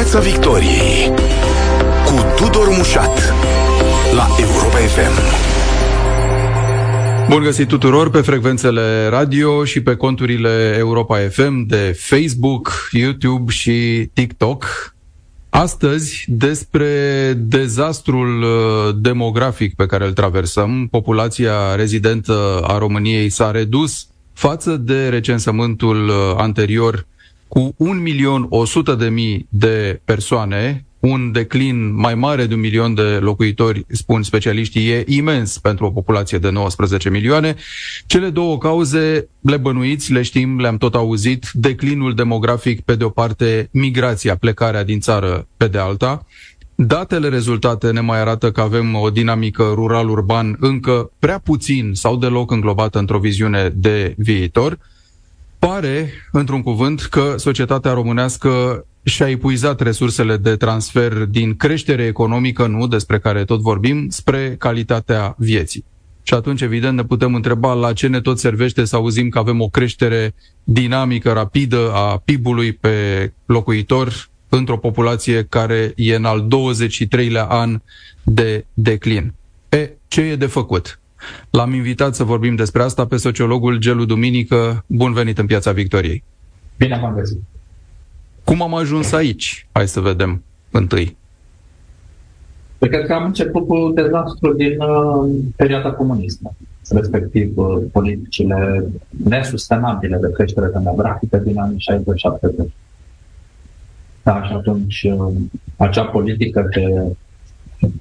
Piața Victoriei cu Tudor Mușat la Europa FM. Bun găsit tuturor pe frecvențele radio și pe conturile Europa FM de Facebook, YouTube și TikTok. Astăzi, despre dezastrul uh, demografic pe care îl traversăm, populația rezidentă a României s-a redus față de recensământul uh, anterior cu 1.100.000 de persoane, un declin mai mare de un milion de locuitori, spun specialiștii, e imens pentru o populație de 19 milioane. Cele două cauze le bănuiți, le știm, le-am tot auzit, declinul demografic pe de o parte, migrația, plecarea din țară pe de alta. Datele rezultate ne mai arată că avem o dinamică rural-urban încă prea puțin sau deloc înglobată într-o viziune de viitor. Pare, într-un cuvânt, că societatea românească și-a epuizat resursele de transfer din creștere economică, nu, despre care tot vorbim, spre calitatea vieții. Și atunci, evident, ne putem întreba la ce ne tot servește să auzim că avem o creștere dinamică, rapidă a PIB-ului pe locuitor într-o populație care e în al 23-lea an de declin. E, ce e de făcut? L-am invitat să vorbim despre asta pe sociologul Gelu Duminică. Bun venit în Piața Victoriei. Bine am găsit. Cum am ajuns aici? Hai să vedem întâi. Păi cred că am început cu dezastru din uh, perioada comunistă, respectiv uh, politicile nesustenabile de creștere demografică din anii 60-70. Da, și atunci uh, acea politică de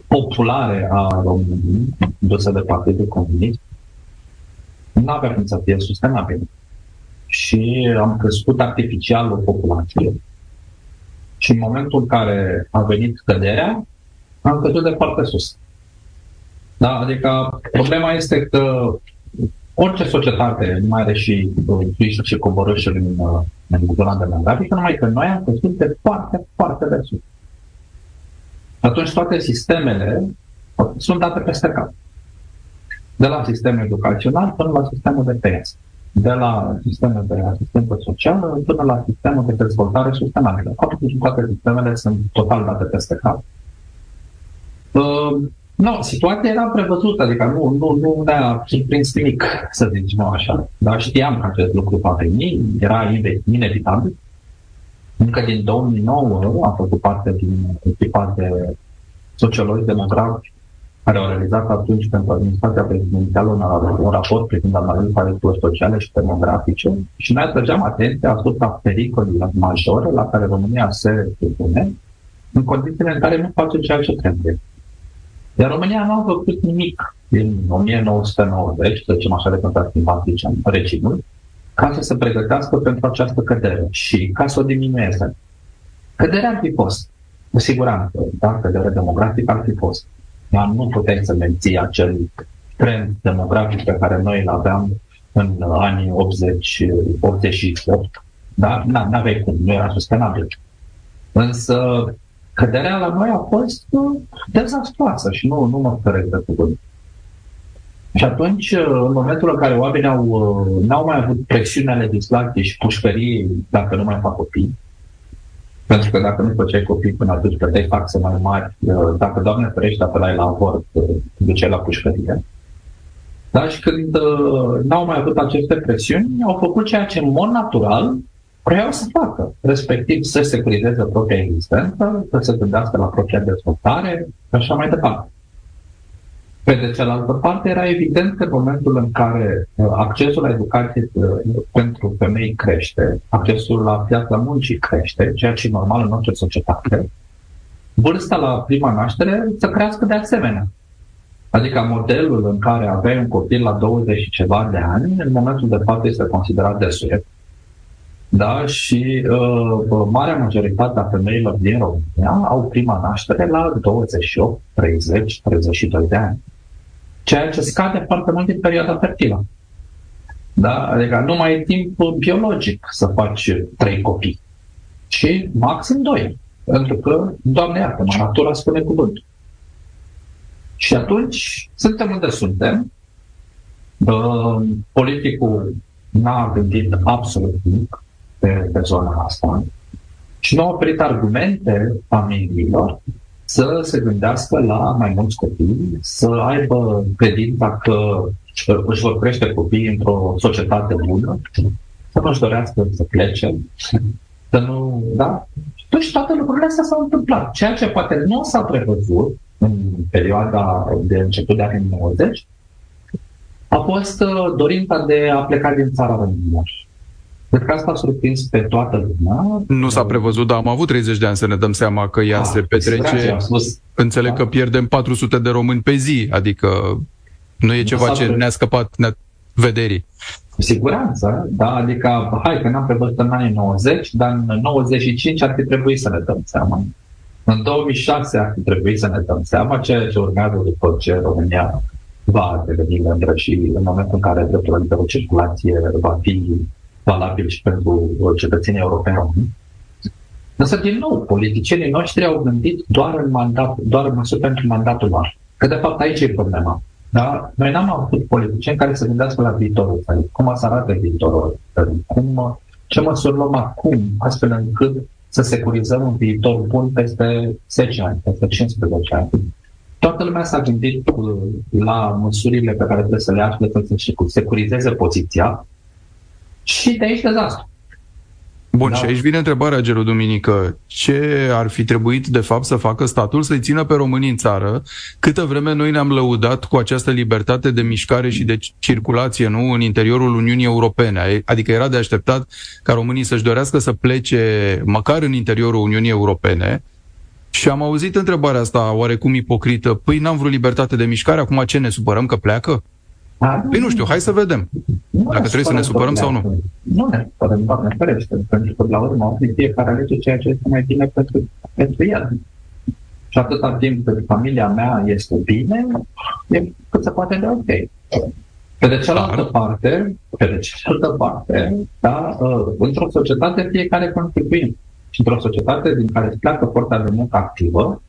populare a României, dusă de Partidul Comunist, nu avea cum să fie sustenabil. Și am crescut artificial o populație. Și în momentul în care a venit căderea, am căzut de foarte sus. Da, adică problema este că orice societate nu mai are și uh, și coborâșuri în, uh, în zona demografică, numai că noi am căzut de foarte, foarte de sus atunci toate sistemele sunt date peste cap. De la sistemul educațional până la sistemul de pensii. De la sistemul de asistență socială până la sistemul de dezvoltare sustenabilă. Toate sistemele sunt total date peste cap. Uh, nu, situația era prevăzută, adică nu, nu, nu ne-a surprins nimic, să zicem așa. Dar știam că acest lucru va veni, era inevitabil. Încă din 2009 am făcut parte din echipa de sociologi demografi care au realizat atunci pentru administrația prezidențială un, un raport privind analiza riscurilor sociale și demografice și noi atrăgeam atenția asupra pericolului majore la care România se supune în condițiile în care nu face ceea ce trebuie. Iar România nu a făcut nimic din 1990, să zicem așa de când a schimbat regimul, ca să se pregătească pentru această cădere și ca să o diminueze. Căderea ar fi fost, cu siguranță, da? cădere demografică ar fi fost. Dar nu putem să menții acel trend demografic pe care noi îl aveam în anii 80-88. Da? Nu aveai cum, nu era sustenabil. Însă căderea la noi a fost dezastruoasă și nu, nu mă feresc de cuvânt. Și atunci, în momentul în care oamenii au, n-au mai avut presiunea legislației și pușcării dacă nu mai fac copii, pentru că dacă nu făceai copii până atunci plăteai taxe mai mari, dacă, Doamne ferește, apelai la avort, duceai la pușcărie. Dar și când uh, n-au mai avut aceste presiuni, au făcut ceea ce în mod natural vreau să facă, respectiv să securizeze propria existență, să se gândească la propria dezvoltare și așa mai departe. Pe de cealaltă parte, era evident că în momentul în care uh, accesul la educație uh, pentru femei crește, accesul la piața muncii crește, ceea ce e normal în orice societate, vârsta la prima naștere să crească de asemenea. Adică modelul în care aveai un copil la 20 și ceva de ani, în momentul de fapt este considerat desuet. Da? Și uh, marea majoritate a femeilor din România au prima naștere la 28, 30, 32 de ani ceea ce scade foarte mult din perioada fertilă. Da? Adică nu mai e timp biologic să faci trei copii, ci maxim doi. Pentru că, Doamne iartă, natura spune cuvântul. Și atunci suntem unde suntem. Politicul n-a gândit absolut nimic pe, pe zona asta. Și nu au oferit argumente familiilor să se gândească la mai mulți copii, să aibă credința că își vor crește copiii într-o societate bună, să nu-și dorească să plece, să nu, da? Deci toate lucrurile astea s-au întâmplat. Ceea ce poate nu s-a prevăzut în perioada de început de anii 90 a fost uh, dorința de a pleca din țara românilor. Cred că asta a surprins pe toată lumea. Nu s-a prevăzut, dar am avut 30 de ani să ne dăm seama că ea da, se petrece. Spus, Înțeleg da. că pierdem 400 de români pe zi, adică nu e ceva ce ne-a scăpat ne vederii. Cu siguranță, da, adică, hai că n-am prevăzut în anii 90, dar în 95 ar fi trebuit să ne dăm seama. În 2006 ar fi trebuit să ne dăm seama ceea ce urmează după ce România va deveni membră și în momentul în care dreptul la liberă circulație va fi valabil și pentru cetățenii europeni. Însă, din nou, politicienii noștri au gândit doar în, mandat, doar în măsuri pentru mandatul lor. Că, de fapt, aici e problema. Da? Noi n-am avut politicieni care să gândească la viitorul țării, cum să arate viitorul țării, cum, ce măsuri luăm acum, astfel încât să securizăm un viitor bun peste 10 ani, peste 15 ani. Toată lumea s-a gândit la măsurile pe care trebuie să le ia și să securizeze poziția și de aici dezastru. Bun, da. și aici vine întrebarea, Gelu Duminică. Ce ar fi trebuit, de fapt, să facă statul să-i țină pe românii în țară, câtă vreme noi ne-am lăudat cu această libertate de mișcare și de circulație, nu, în interiorul Uniunii Europene. Adică era de așteptat ca românii să-și dorească să plece măcar în interiorul Uniunii Europene, și am auzit întrebarea asta oarecum ipocrită. Păi n-am vrut libertate de mișcare, acum ce ne supărăm că pleacă? Păi nu știu, hai să vedem. Nu Dacă trebuie să ne supărăm sau nu. Nu ne supărăm, doar ferește, pentru că la urmă fiecare alege ceea ce este mai bine pentru, pentru el. Și atâta timp cât familia mea este bine, e cât se poate de ok. Pe de cealaltă parte, pe de cealaltă parte, da, uh, într-o societate fiecare contribuim. Și într-o societate din care îți pleacă forța de muncă activă,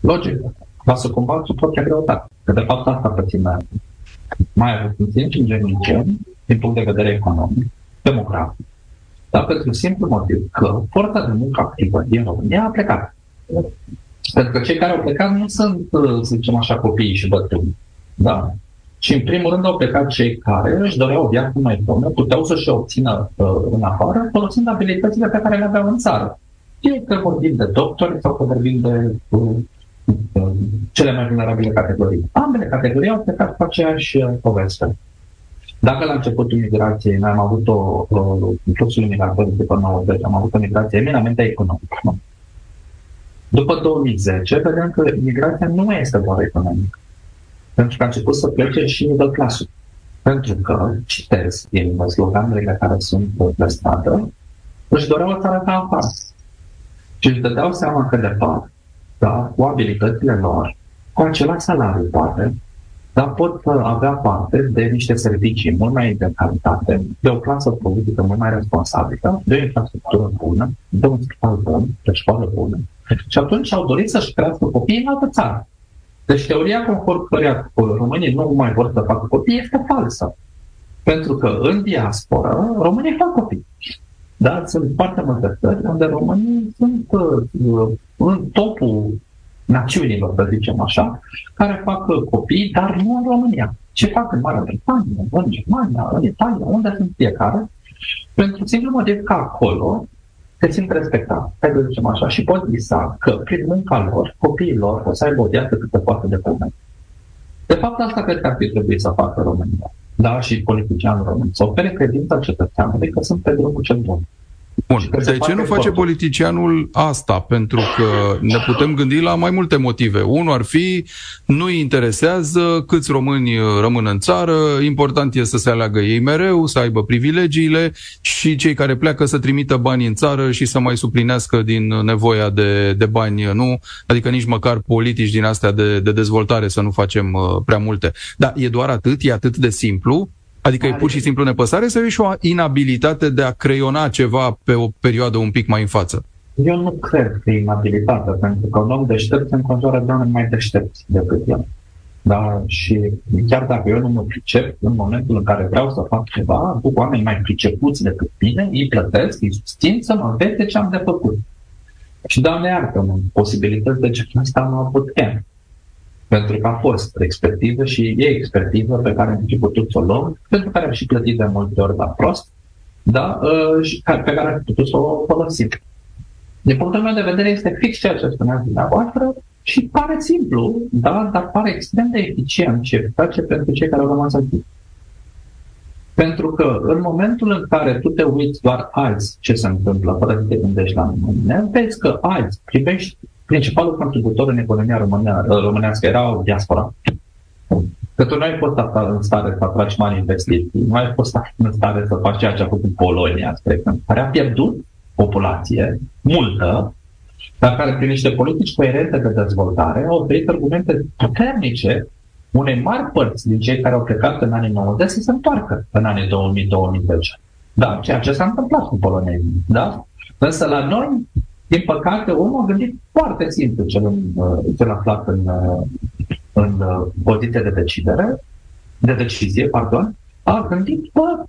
logic, va să combați propria greutate. Că de fapt asta pățim mai mai ales puțin și în din punct de vedere economic, demografic. Dar pentru simplu motiv că forța de muncă activă din România a plecat. Pentru că cei care au plecat nu sunt, să zicem așa, copiii și bătrâni. Da? Și în primul rând au plecat cei care își doreau o viață mai bună, puteau să-și obțină uh, în afară, folosind abilitățile pe care le aveau în țară. Fie că vorbim de doctori sau că vorbim de uh, cele mai vulnerabile categorii. Ambele categorii au plecat cu aceeași uh, poveste. Dacă la începutul migrației noi am avut o, o fluxul migratoriu după 90, am avut o migrație eminamente economică. După 2010, vedem că migrația nu este doar economică. Pentru că a început să plece și middle class Pentru că, citesc din sloganele care sunt pe stradă, își doreau o țară ca afară. Și își dădeau seama că, de fapt, da, cu abilitățile lor, cu același salariu, poate, dar pot uh, avea parte de niște servicii mult mai de calitate, de o clasă politică mult mai responsabilă, de o infrastructură bună, de un spital bun, de școală bună. Și atunci au dorit să-și crească copiii în altă țară. Deci teoria conform căreia românii nu mai vor să facă copii este falsă. Pentru că în diaspora românii fac copii. Da? Sunt foarte multe țări unde românii sunt uh, în topul națiunilor, să zicem așa, care fac copii, dar nu în România. Ce fac în Marea Britanie, în Germania, în Italia, unde sunt fiecare, pentru simplu motiv că acolo se simt respectat, să zicem așa, și pot visa că prin munca lor, copiii lor o să aibă o viață cât se poate de bună. De fapt, asta cred că ar fi trebuit să facă România, da, și politicianul român, să ofere credința cetățeanului că sunt pe drumul cel bun. Bun, de ce nu face politicianul asta? Pentru că ne putem gândi la mai multe motive. Unul ar fi, nu-i interesează câți români rămân în țară, important e să se aleagă ei mereu, să aibă privilegiile și cei care pleacă să trimită bani în țară și să mai suplinească din nevoia de, de bani, nu? Adică nici măcar politici din astea de, de dezvoltare să nu facem uh, prea multe. Da, e doar atât, e atât de simplu Adică e pur și simplu nepăsare sau e și o inabilitate de a creiona ceva pe o perioadă un pic mai în față? Eu nu cred că e inabilitate, pentru că un om deștept se înconjoară de oameni mai deștepți decât el. Da? Și chiar dacă eu nu mă pricep, în momentul în care vreau să fac ceva, duc oameni mai pricepuți decât mine, îi plătesc, îi susțin să mă învețe ce am de făcut. Și Doamne iartă-mă, posibilități de genul ăsta am avut M. Pentru că a fost expertiză și e expertiză pe care am fi putut să o luăm, pentru care am și plătit de multe ori la prost, da? Uh, și pe care am putut să o folosim. Din punctul meu de vedere este fix ceea ce spuneați dumneavoastră și pare simplu, da? dar pare extrem de eficient și eficace pentru cei care au rămas aici. Pentru că în momentul în care tu te uiți doar azi ce se întâmplă, fără să te gândești la mine, vezi că azi privești principalul contributor în economia românea, românească era diaspora. Că tu nu ai fost în stare să atragi mari investiții, nu ai fost în stare să faci ceea ce a făcut Polonia, spre exemplu, care a pierdut populație multă, dar care prin niște politici coerente de dezvoltare au oferit argumente puternice unei mari părți din cei care au plecat în anii 90 să se întoarcă în anii 2000-2010. Da, ceea ce s-a întâmplat cu polonezii. Da? Însă la noi, din păcate, omul a gândit foarte simplu cel, în, cel aflat în, în poziție de decidere, de decizie, pardon, a gândit, bă,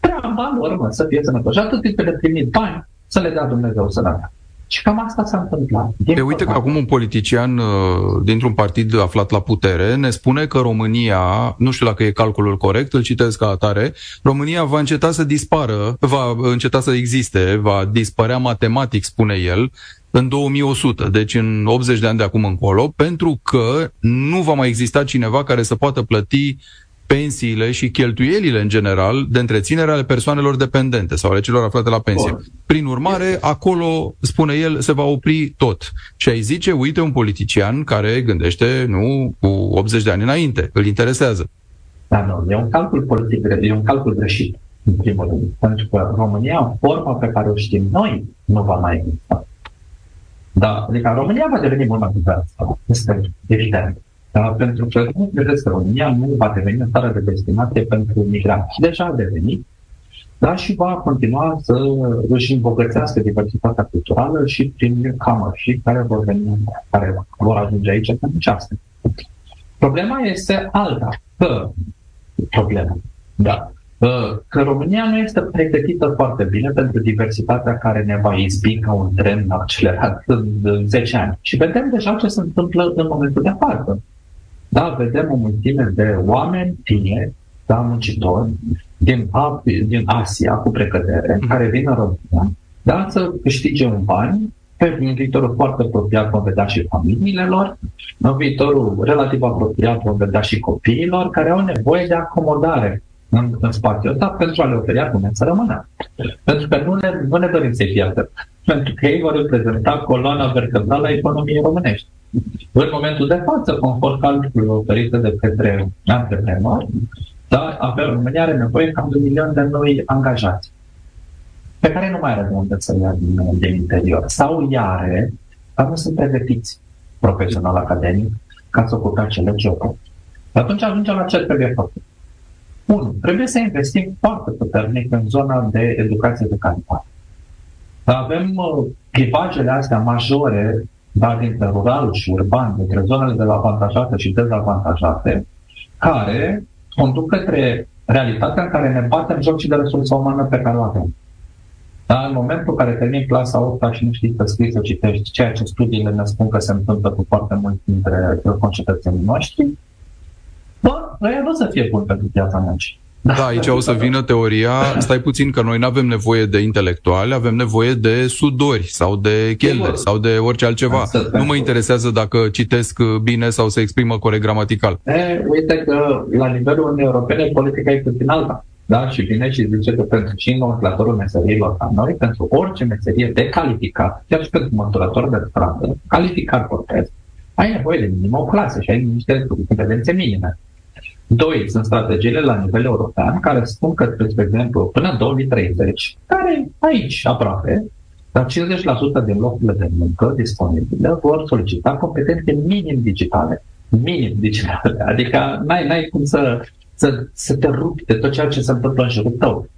treaba lor, mă, să fie sănătos. Și atât timp de primit bani, să le dea Dumnezeu sănătate. Și cam asta s-a întâmplat. E, uite că acum un politician uh, dintr-un partid aflat la putere ne spune că România, nu știu dacă e calculul corect, îl citesc ca atare, România va înceta să dispară, va înceta să existe, va dispărea matematic, spune el, în 2100, deci în 80 de ani de acum încolo, pentru că nu va mai exista cineva care să poată plăti pensiile și cheltuielile în general de întreținere ale persoanelor dependente sau ale celor aflate la pensie. Bun. Prin urmare, acolo, spune el, se va opri tot. Și ai zice, uite un politician care gândește, nu, cu 80 de ani înainte, îl interesează. Da, nu, e un calcul politic, e un calcul greșit, în primul rând. Pentru că România, în forma pe care o știm noi, nu va mai exista. Da, adică România va deveni mult mai diversă. Este evident. Da, pentru că nu credeți că România nu va deveni o țară de destinație pentru migranți. Deja a devenit, dar și va continua să își îmbogățească diversitatea culturală și prin și care vor veni, care vor ajunge aici să încească. Problema este alta. Că, problema, da, că România nu este pregătită foarte bine pentru diversitatea care ne va izbi ca un tren accelerat în 10 ani. Și vedem deja ce se întâmplă în momentul de față. Da, vedem o mulțime de oameni tineri, da, muncitori, din, din Asia cu precădere, mm. care vin în România, da, să câștige un bani, pe un viitorul foarte apropiat vom vedea și familiile lor, în viitorul relativ apropiat vom vedea și copiilor care au nevoie de acomodare în, în spațiul ăsta pentru a le oferi argument să rămână. Pentru că nu ne, nu ne dorim să-i fie atât. Pentru că ei vor reprezenta coloana vertebrală a economiei românești. În momentul de față, conform calculului oferite de către antreprenori, da, avea, România are nevoie cam de un milion de noi angajați, pe care nu mai are de unde să ia din, din interior. Sau iare, dar nu sunt pregătiți profesional academic ca să ocupe acele jocuri. Atunci ajungem la ce trebuie făcut. Unu, trebuie să investim foarte puternic în zona de educație de calitate. Avem uh, clivajele astea majore dar dintre rural și urban, dintre zonele de avantajate și dezavantajate, care conduc către realitatea în care ne batem joc și de resursa umană pe care o avem. Dar în momentul în care termin clasa 8 și nu știi să scrii, să citești ceea ce studiile ne spun că se întâmplă cu foarte mulți dintre concetățenii noștri, bă, ăia nu o să fie bun pentru piața muncii. Da, aici o să vină teoria, stai puțin că noi nu avem nevoie de intelectuali, avem nevoie de sudori sau de chelneri sau de orice altceva. Nu mă interesează dacă citesc bine sau se exprimă corect gramatical. E, uite că la nivelul Uniunii Europene politica e puțin alta. Da? Și vine și zice că pentru și nomenclatorul meserilor ca noi, pentru orice meserie de calificat, chiar și pentru măturător de stradă, calificat portez, ai nevoie de minim o clasă și ai niște competențe minime. Doi, sunt strategiile la nivel european care spun că, spre exemplu, până în 2030, care aici aproape, dar 50% din locurile de muncă disponibile vor solicita competențe minim digitale. Minim digitale. Adică n-ai, n-ai cum să, să, să te rupi de tot ceea ce se întâmplă în jurul tău.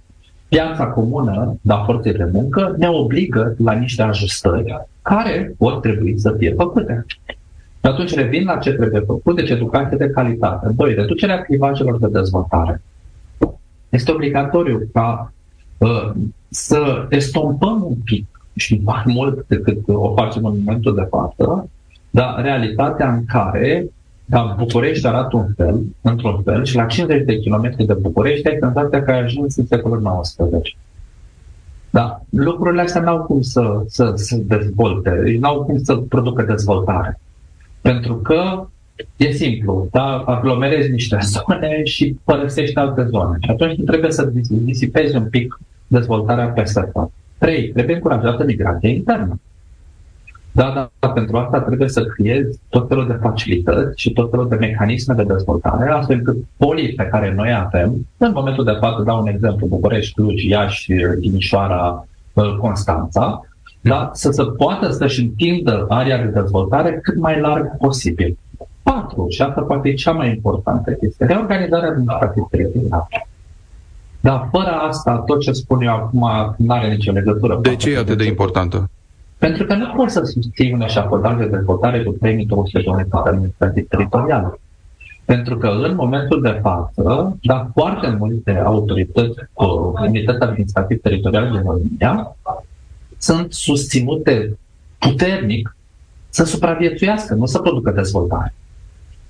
Piața comună, da, forței de muncă, ne obligă la niște ajustări care vor trebui să fie făcute. Atunci revin la ce trebuie făcut, deci educație de calitate. Doi, reducerea clivajelor de dezvoltare. Este obligatoriu ca uh, să estompăm un pic și mai mult decât o facem în momentul de față, dar realitatea în care da, București arată un fel, într-un fel, și la 50 de kilometri de București ai senzația că ai ajuns în secolul XIX. Da, lucrurile astea n-au cum să, să, să dezvolte, n-au cum să producă dezvoltare. Pentru că e simplu, da? aglomerezi niște zone și părăsești alte zone. Și atunci trebuie să disipezi un pic dezvoltarea peste tot. Trei, trebuie încurajată migrația internă. Da, da, da, pentru asta trebuie să creezi tot felul de facilități și tot felul de mecanisme de dezvoltare, astfel încât polii pe care noi avem, în momentul de față, dau un exemplu, București, Cluj, Iași, Timișoara, Constanța, da, să se poată să-și întindă area de dezvoltare cât mai larg posibil. Patru, și asta poate e cea mai importantă chestie, reorganizarea administrativă teritorială. Dar fără asta, tot ce spun eu acum nu are nicio legătură. De ce e atât de importantă? Pentru că nu poți să susții un eșafodaj de dezvoltare cu 3200 de unitate administrativ teritoriale. Pentru că în momentul de față, dar foarte multe autorități, unități administrativ teritoriale din România, sunt susținute puternic să supraviețuiască, nu să producă dezvoltare.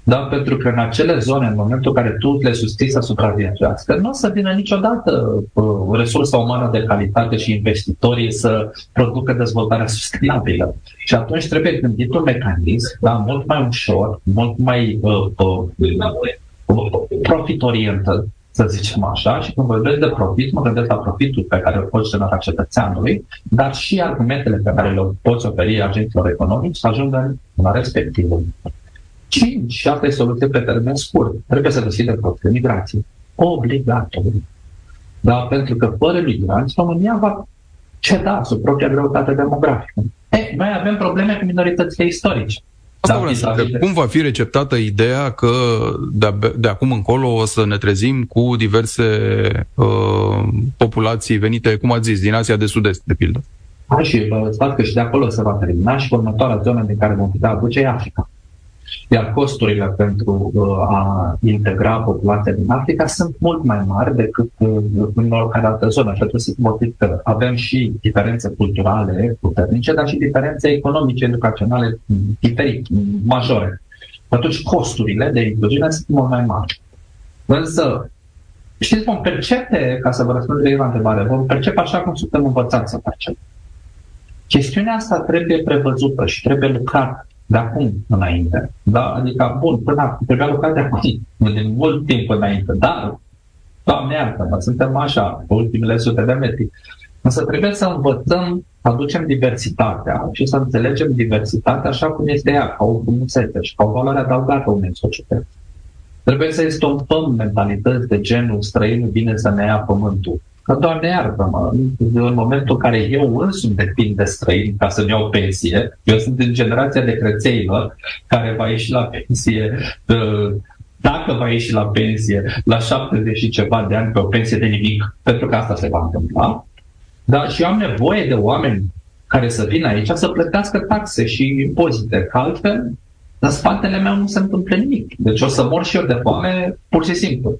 Da? Pentru că în acele zone, în momentul în care tu le susții să supraviețuiască, nu o să vină niciodată uh, resursa umană de calitate și investitorii să producă dezvoltarea sustenabilă. Și atunci trebuie gândit un mecanism da, mult mai ușor, mult mai uh, uh, profit-orientat, să zicem așa, și când vorbesc de profit, mă gândesc la profitul pe care îl poți genera cetățeanului, dar și argumentele pe care le poți oferi agenților economici să ajungă la respectivul. 5. Și asta e soluție pe termen scurt. Trebuie să deschidem propriul migrație. Obligatoriu. Da, pentru că fără migranți, România va ceda sub propria greutate demografică. E, noi avem probleme cu minoritățile istorice. Asta da, vreau să întreb. Cum va fi receptată ideea că de, de acum încolo o să ne trezim cu diverse uh, populații venite, cum ați zis, din Asia de Sud-Est, de pildă? Da, și vă spun că și de acolo se va termina și următoarea zonă din care vom putea aduce e Africa. Iar costurile pentru uh, a integra populația din Africa sunt mult mai mari decât uh, în oricare altă zonă. Și atunci motiv că avem și diferențe culturale puternice, dar și diferențe economice, educaționale diferite, majore. Atunci costurile de incluziune sunt mult mai mari. Însă, știți, vom percepe, ca să vă răspund la întrebare, vom percepe așa cum suntem învățați să percepem. Chestiunea asta trebuie prevăzută și trebuie lucrată de acum înainte. Da? Adică, bun, până acum, trebuia lucrat de acum, de mult timp înainte, dar, Doamne iartă-mă, suntem așa, pe ultimele sute de metri. Însă trebuie să învățăm, să aducem diversitatea și să înțelegem diversitatea așa cum este ea, ca o frumusețe și ca o valoare adăugată unei societăți. Trebuie să estompăm mentalități de genul străinul bine să ne ia pământul. Că, Doamne iartă-mă, în momentul în care eu însumi depind de străini ca să-mi iau pensie, eu sunt din generația de crețeilor care va ieși la pensie uh, dacă va ieși la pensie la 70 și ceva de ani pe o pensie de nimic, pentru că asta se va întâmpla, dar și am nevoie de oameni care să vină aici să plătească taxe și impozite, că altfel în spatele meu nu se întâmplă nimic. Deci o să mor și eu de foame pur și simplu.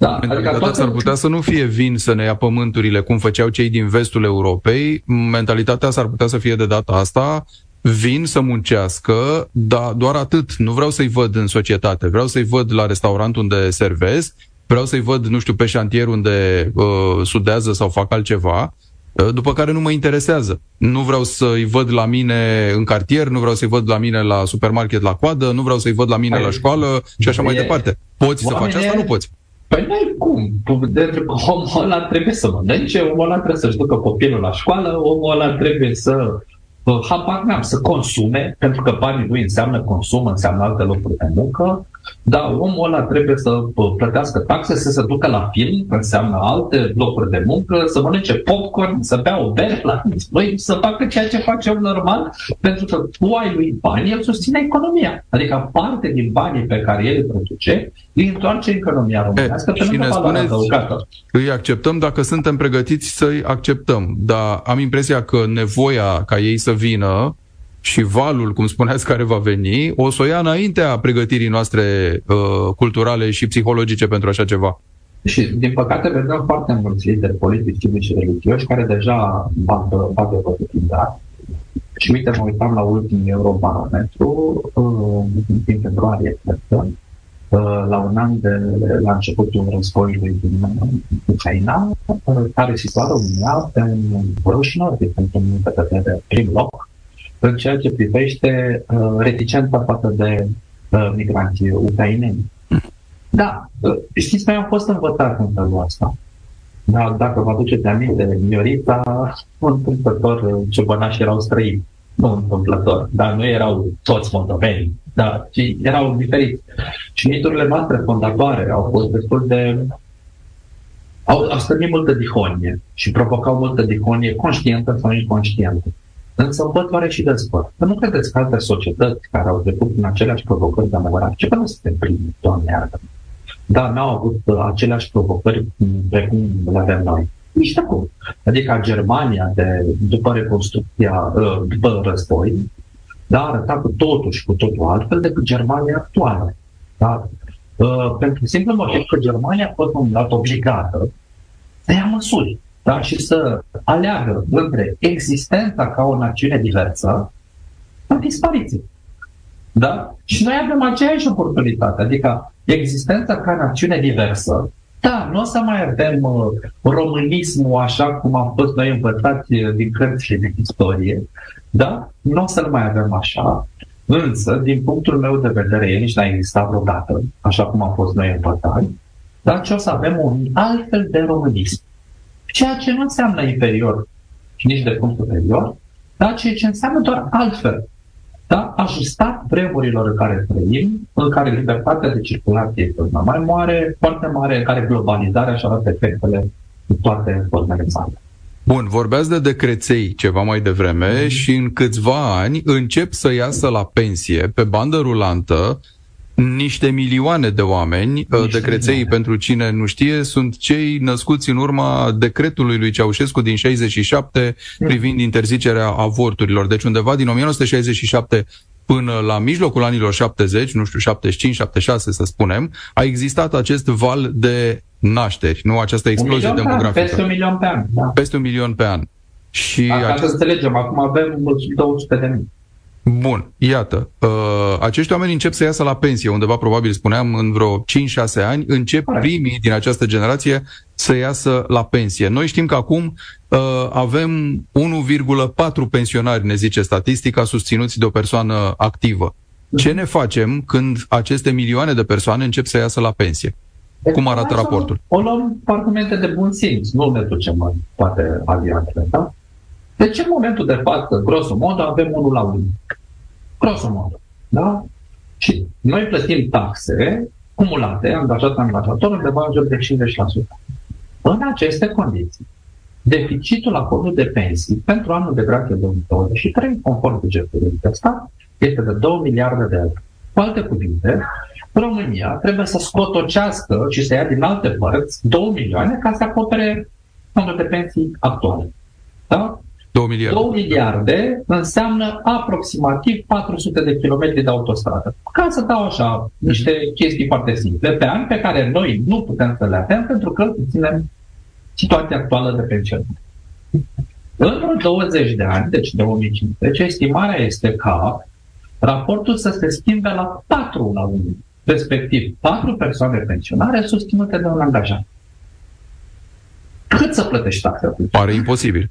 Da, Mentalitatea adică toate... s-ar putea să nu fie vin să ne ia pământurile cum făceau cei din vestul Europei. Mentalitatea s-ar putea să fie de data asta vin să muncească, dar doar atât. Nu vreau să-i văd în societate. Vreau să-i văd la restaurant unde servez, vreau să-i văd, nu știu, pe șantier unde uh, sudează sau fac altceva, uh, după care nu mă interesează. Nu vreau să-i văd la mine în cartier, nu vreau să-i văd la mine la supermarket la coadă, nu vreau să-i văd la mine la școală și așa mai departe. Poți să faci asta? Nu poți. Păi nu cum. Pentru că omul ăla trebuie să mănânce, omul ăla trebuie să-și ducă copilul la școală, omul ăla trebuie să habar n-am, să consume, pentru că banii lui înseamnă consum, înseamnă alte locuri de muncă, da, omul ăla trebuie să plătească taxe, să se ducă la film, înseamnă alte locuri de muncă, să mănânce popcorn, să bea o bere la noi, să facă ceea ce face om normal, pentru că tu ai lui bani, el susține economia. Adică parte din banii pe care el îi produce, îi întoarce economia românească pe lângă valoarea adăugată. Îi acceptăm dacă suntem pregătiți să-i acceptăm, dar am impresia că nevoia ca ei să vină și valul, cum spuneați, care va veni, o să o ia înaintea pregătirii noastre uh, culturale și psihologice pentru așa ceva. Și, din păcate, vedem foarte mulți lideri politici, civici și religioși care deja bagă, bagă da? Și uite, mă uitam la ultimul Eurobarometru uh, din februarie, cred că, uh, la un an de la începutul războiului din Ucraina, uh, care situa România pe un roșu nordic, pentru un de prim loc, în ceea ce privește uh, reticența față de uh, migranții ucraineni. Da, uh, știți, noi am fost învățați în felul ăsta. Da, dacă vă aduceți aminte, Miorita, un întâmplător, uh, ciobănași erau străini. Nu întâmplător, dar nu erau toți moldoveni, da, ci erau diferiți. Și miturile noastre fondatoare au fost destul de au, au stănit multă dihonie și provocau multă dihonie conștientă sau inconștientă. Însă învățoare și despăr. Să nu credeți că alte societăți care au trecut în aceleași provocări demografice, că nu suntem primii, doamne iartă. Dar n-au avut uh, aceleași provocări precum le avem noi. Nici de cum. Adică Germania, de, după reconstrucția, uh, după război, da, arăta cu totul și cu totul altfel decât Germania actuală. Da? Uh, pentru simplu motiv că Germania a fost un dat obligată să ia măsuri da? și să aleagă între existența ca o națiune diversă sau dispariție. Da? Și noi avem aceeași oportunitate, adică existența ca națiune diversă. Da, nu o să mai avem uh, românismul așa cum am fost noi învățați uh, din cărțile de istorie, da? Nu o să-l mai avem așa, însă, din punctul meu de vedere, el nici n-a existat vreodată, așa cum am fost noi învățați, dar ce o să avem un altfel de românism. Ceea ce nu înseamnă inferior și nici de cum superior, dar ceea ce înseamnă doar altfel. Da? Ajustat vremurilor în care trăim, în care libertatea de circulație este una mai mare, foarte mare, în care globalizarea și arată efectele în toate formele sale. Bun, vorbeați de decreței ceva mai devreme mm-hmm. și în câțiva ani încep să iasă la pensie pe bandă rulantă niște milioane de oameni. Niște uh, Decreței, milioane. pentru cine nu știe, sunt cei născuți în urma decretului lui Ceaușescu din 67 privind interzicerea avorturilor. Deci undeva din 1967 până la mijlocul anilor 70, nu știu, 75, 76 să spunem, a existat acest val de nașteri, nu această explozie demografică. Peste un milion pe an. Da. Peste un milion pe an. Și Ca acest... să înțelegem, acum avem 200 de mii. Bun, iată, uh, acești oameni încep să iasă la pensie, undeva probabil spuneam în vreo 5-6 ani, încep primii din această generație să iasă la pensie. Noi știm că acum uh, avem 1,4 pensionari, ne zice statistica, susținuți de o persoană activă. Ce ne facem când aceste milioane de persoane încep să iasă la pensie? Cum arată raportul? O luăm cu argumente de bun simț, nu ne ducem în toate aliantele, da? Deci în momentul de față, grosomodă, avem unul la unul. Grosomodă. Da? Și noi plătim taxe cumulate, angajat angajator, undeva în jur de 50%. În aceste condiții, deficitul acordului de pensii pentru anul de grație 2023, conform bugetului de stat, este de 2 miliarde de euro. Cu alte cuvinte, România trebuie să scotocească și să ia din alte părți 2 milioane ca să acopere fondul de pensii actuale. Da? 2 miliarde. 2 miliarde înseamnă aproximativ 400 de kilometri de autostradă. Ca să dau așa niște chestii foarte simple pe an pe care noi nu putem să le avem pentru că ținem situația actuală de pensionare. În 20 de ani, deci 2015, estimarea este ca raportul să se schimbe la 4 la 1, respectiv 4 persoane pensionare susținute de un angajat. Cât să plătești taxe? Pare imposibil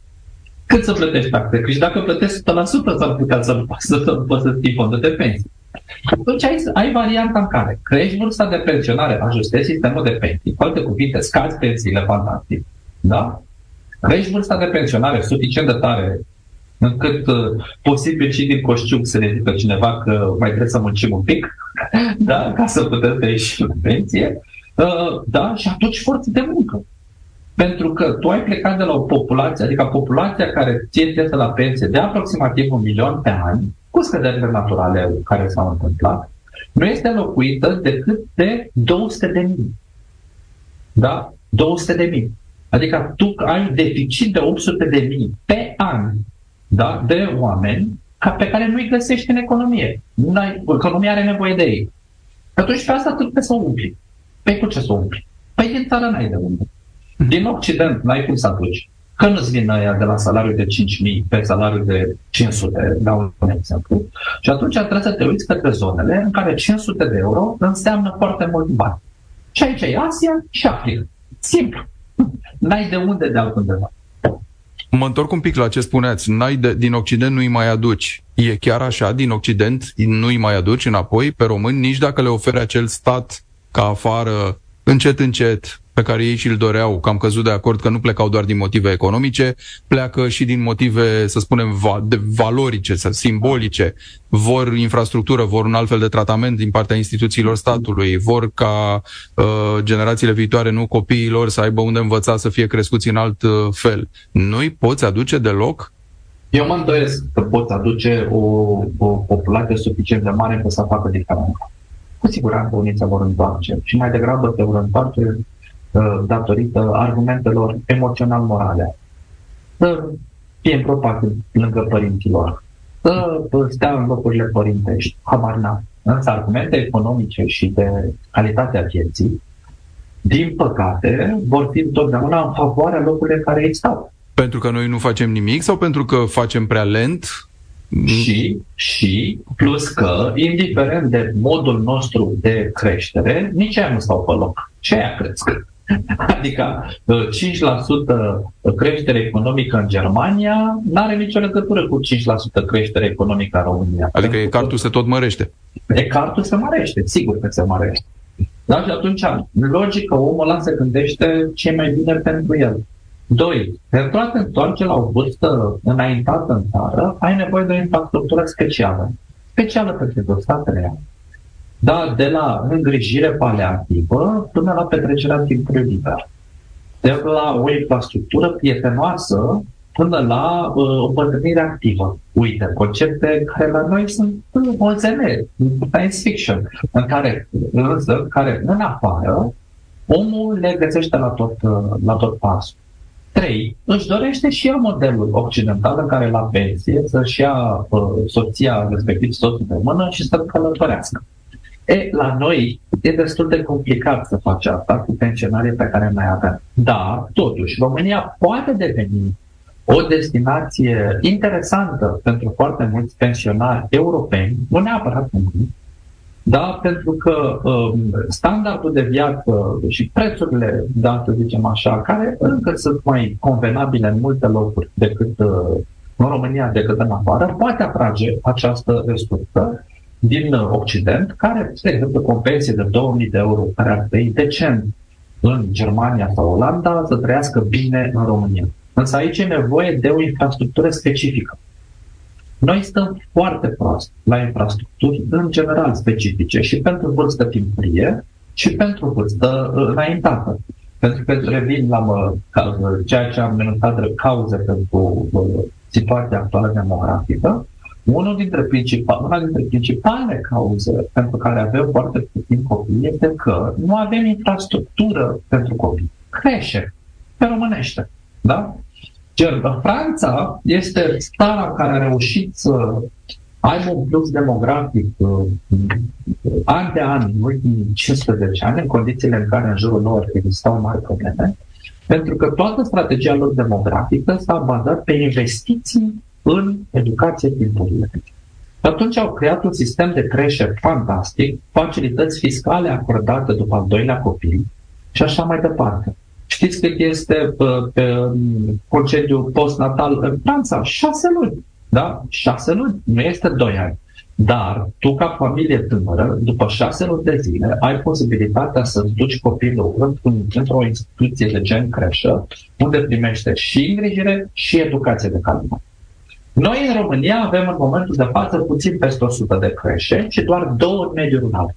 cât să plătești taxe? Că și dacă plătești 100% s-ar putea să nu poți să, să, să ții fondul de pensii. Atunci ai, ai varianta în care crești vârsta de pensionare, ajustezi sistemul de pensii, cu alte cuvinte, scazi pensiile fantastic, da? Crești vârsta de pensionare suficient de tare încât uh, posibil și din coșciuc să ne zică cineva că mai trebuie să muncim un pic, da? ca să putem să ieși în pensie, uh, da? și atunci forță de muncă. Pentru că tu ai plecat de la o populație, adică populația care ție iese la pensie de aproximativ un milion pe an, cu scăderile naturale care s-au întâmplat, nu este locuită decât de 200 de mii. Da? 200 de mii. Adică tu ai un deficit de 800 de mii pe an da? de oameni ca pe care nu-i găsești în economie. N-ai, economia are nevoie de ei. Atunci pe asta trebuie să o umpli. Păi cu ce să o umpli? Păi din țară n-ai de unde. Din Occident n-ai cum să aduci. Că nu-ți vin aia de la salariul de 5.000 pe salariul de 500, dau un exemplu. Și atunci trebuie să te uiți către zonele în care 500 de euro înseamnă foarte mult bani. Și aici e Asia și Africa. Simplu. N-ai de unde de altundeva. Mă întorc un pic la ce spuneați. N-ai de, din Occident nu-i mai aduci. E chiar așa, din Occident nu-i mai aduci înapoi pe români, nici dacă le oferi acel stat ca afară, încet, încet, pe care ei și-l doreau, că am căzut de acord că nu plecau doar din motive economice, pleacă și din motive, să spunem, va- de valorice, simbolice, vor infrastructură, vor un alt fel de tratament din partea instituțiilor statului, vor ca uh, generațiile viitoare, nu copiilor, să aibă unde învăța să fie crescuți în alt uh, fel. Nu-i poți aduce deloc? Eu mă îndoiesc că poți aduce o, o populație suficient de mare ca să facă diferența. Cu siguranță unii se vor întoarce și mai degrabă se vor întoarce Uh, datorită argumentelor emoțional-morale. Să fie împropat lângă părinților, să stea în locurile părintești, habar n Însă argumente economice și de calitatea vieții, din păcate, vor fi întotdeauna în favoarea locurilor care ei stau. Pentru că noi nu facem nimic sau pentru că facem prea lent? Și, și, plus că, indiferent de modul nostru de creștere, nici aia nu stau pe loc. Ce aia cresc? Adică 5% creștere economică în Germania nu are nicio legătură cu 5% creștere economică în România. Adică ecartul se tot mărește. Ecartul se mărește, sigur că se mărește. Da? Și atunci, logică, omul ăla se gândește ce mai bine pentru el. Doi, pentru a te întoarce la o vârstă înaintată în țară, ai nevoie de o infrastructură specială. Specială pentru statele da, de la îngrijire paliativă până la petrecerea timpului liber. De la o infrastructură prietenoasă până la uh, o bătrânire activă. Uite, concepte care la noi sunt o zene, science fiction, în care, însă, care în afară, omul le găsește la tot, uh, la tot pasul. Trei, își dorește și el modelul occidental în care la pensie să-și ia uh, soția, respectiv soțul de mână și să călătorească. E, la noi e destul de complicat să faci asta cu pensionarii pe care noi avem. Da, totuși, România poate deveni o destinație interesantă pentru foarte mulți pensionari europeni, nu neapărat români, da, pentru că um, standardul de viață și prețurile, da, să zicem așa, care încă sunt mai convenabile în multe locuri decât uh, în România decât în afară, poate atrage această resursă din uh, Occident, care, de exemplu, cu o pensie de 2000 de euro, care ar trăi decent în Germania sau Olanda, să trăiască bine în România. Însă aici e nevoie de o infrastructură specifică. Noi stăm foarte prost la infrastructuri în general specifice și pentru vârstă timpurie și pentru vârstă uh, înaintată. Pentru că revin la mă, ceea ce am menționat de cauze pentru uh, situația actuală demografică, unul dintre principal, una dintre principalele cauze pentru care avem foarte puțin copii este că nu avem infrastructură pentru copii. Crește, pe românește. Da? Franța este țara care a reușit să aibă un flux demografic uh, an de an, în ultimii 15 ani, în condițiile în care în jurul lor existau mari probleme, pentru că toată strategia lor demografică s-a bazat pe investiții în educație timpurie. Atunci au creat un sistem de creștere fantastic, facilități fiscale acordate după al doilea copil și așa mai departe. Știți cât este pe, pe concediu postnatal în Franța? Șase luni. Da? Șase luni. Nu este doi ani. Dar tu, ca familie tânără, după șase luni de zile, ai posibilitatea să-ți duci copilul într-o instituție de gen creșă, unde primește și îngrijire și educație de calitate. Noi în România avem în momentul de față puțin peste 100 de creșe și doar două în mediul rural.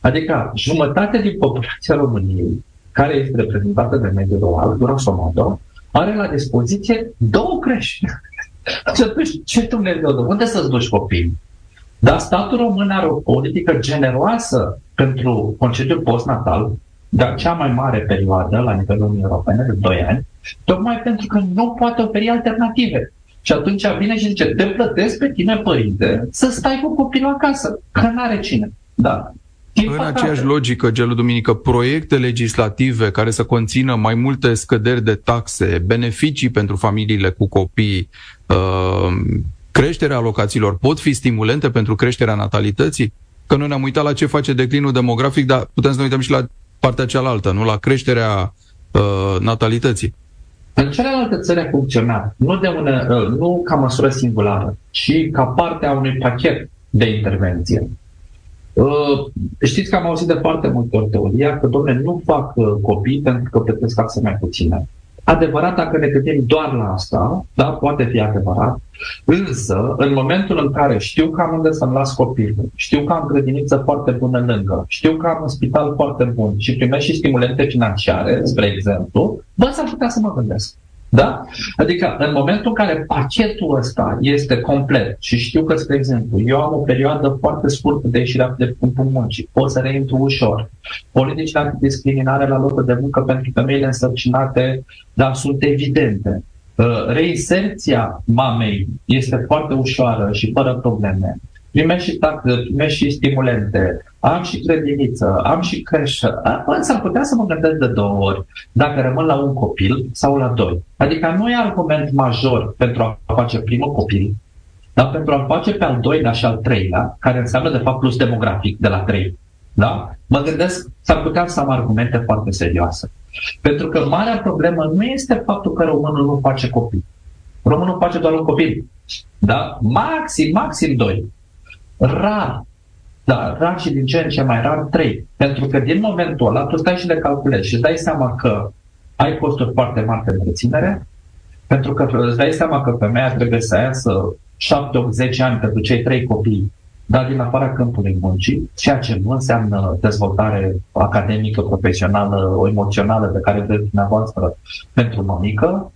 Adică jumătate din populația României, care este reprezentată de mediul rural, grosomodo, are la dispoziție două creșe. Și atunci, ce Dumnezeu, de unde să-ți duci copiii? Dar statul român are o politică generoasă pentru concediul postnatal, dar cea mai mare perioadă la nivelul Uniunii Europene, de 2 ani, tocmai pentru că nu poate oferi alternative. Și atunci vine și zice, te plătesc pe tine, părinte, să stai cu copilul acasă, că n-are cine. Da. Din în păcate. aceeași logică, Gelu Duminică, proiecte legislative care să conțină mai multe scăderi de taxe, beneficii pentru familiile cu copii, uh, creșterea alocațiilor, pot fi stimulente pentru creșterea natalității? Că noi ne-am uitat la ce face declinul demografic, dar putem să ne uităm și la partea cealaltă, nu la creșterea uh, natalității. În celelalte țări a funcționat, nu, de una, uh, nu ca măsură singulară, ci ca parte a unui pachet de intervenție. Uh, știți că am auzit de foarte multe ori teoria că, domnule, nu fac uh, copii pentru că plătesc taxe mai puține. Adevărat, dacă ne gândim doar la asta, da, poate fi adevărat, însă, în momentul în care știu că am unde să-mi las copilul, știu că am grădiniță foarte bună lângă, știu că am un spital foarte bun și primesc și stimulente financiare, spre exemplu, bă, s-ar putea să mă gândesc. Da? Adică în momentul în care pachetul ăsta este complet și știu că, spre exemplu, eu am o perioadă foarte scurtă de ieșire de câmpul muncii, pot să reintru ușor. Politicile discriminare la locul de muncă pentru femeile însărcinate, dar sunt evidente. Uh, reinserția mamei este foarte ușoară și fără probleme primești și taxe, primești și stimulente, am și grădiniță, am și creșă. S-ar putea să mă gândesc de două ori dacă rămân la un copil sau la doi. Adică nu e argument major pentru a face primul copil, dar pentru a face pe al doilea și al treilea, care înseamnă de fapt plus demografic de la trei. Da? Mă gândesc, s-ar putea să am argumente foarte serioase. Pentru că marea problemă nu este faptul că românul nu face copii. Românul face doar un copil. Da? Maxim, maxim doi. Rar. Da, rar și din ce în ce mai rar, trei. Pentru că din momentul ăla tu stai și le calculezi și îți dai seama că ai costuri foarte mari de reținere, pentru că îți dai seama că femeia trebuie să iasă 7, 8, 10 ani pentru cei trei copii, dar din afara câmpului muncii, ceea ce nu înseamnă dezvoltare academică, profesională, o emoțională pe care vreți dumneavoastră pentru mămică,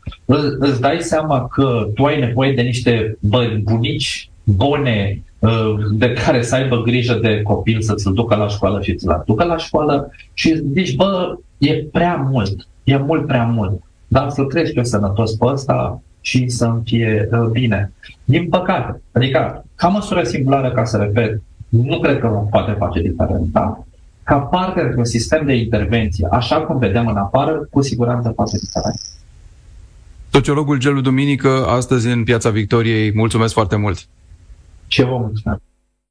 îți dai seama că tu ai nevoie de niște bunici bune uh, de care să aibă grijă de copil să ți-l ducă la școală și ți-l ducă la școală și zici, bă, e prea mult, e mult prea mult, dar să treci pe sănătos pe ăsta și să-mi fie uh, bine. Din păcate, adică ca măsură singulară, ca să repet, nu cred că mă poate face diferența. Ca parte într-un sistem de intervenție, așa cum vedem în afară, cu siguranță face diferență. Sociologul Gelu Duminică, astăzi în Piața Victoriei, mulțumesc foarte mult! Ce vă mulțumesc!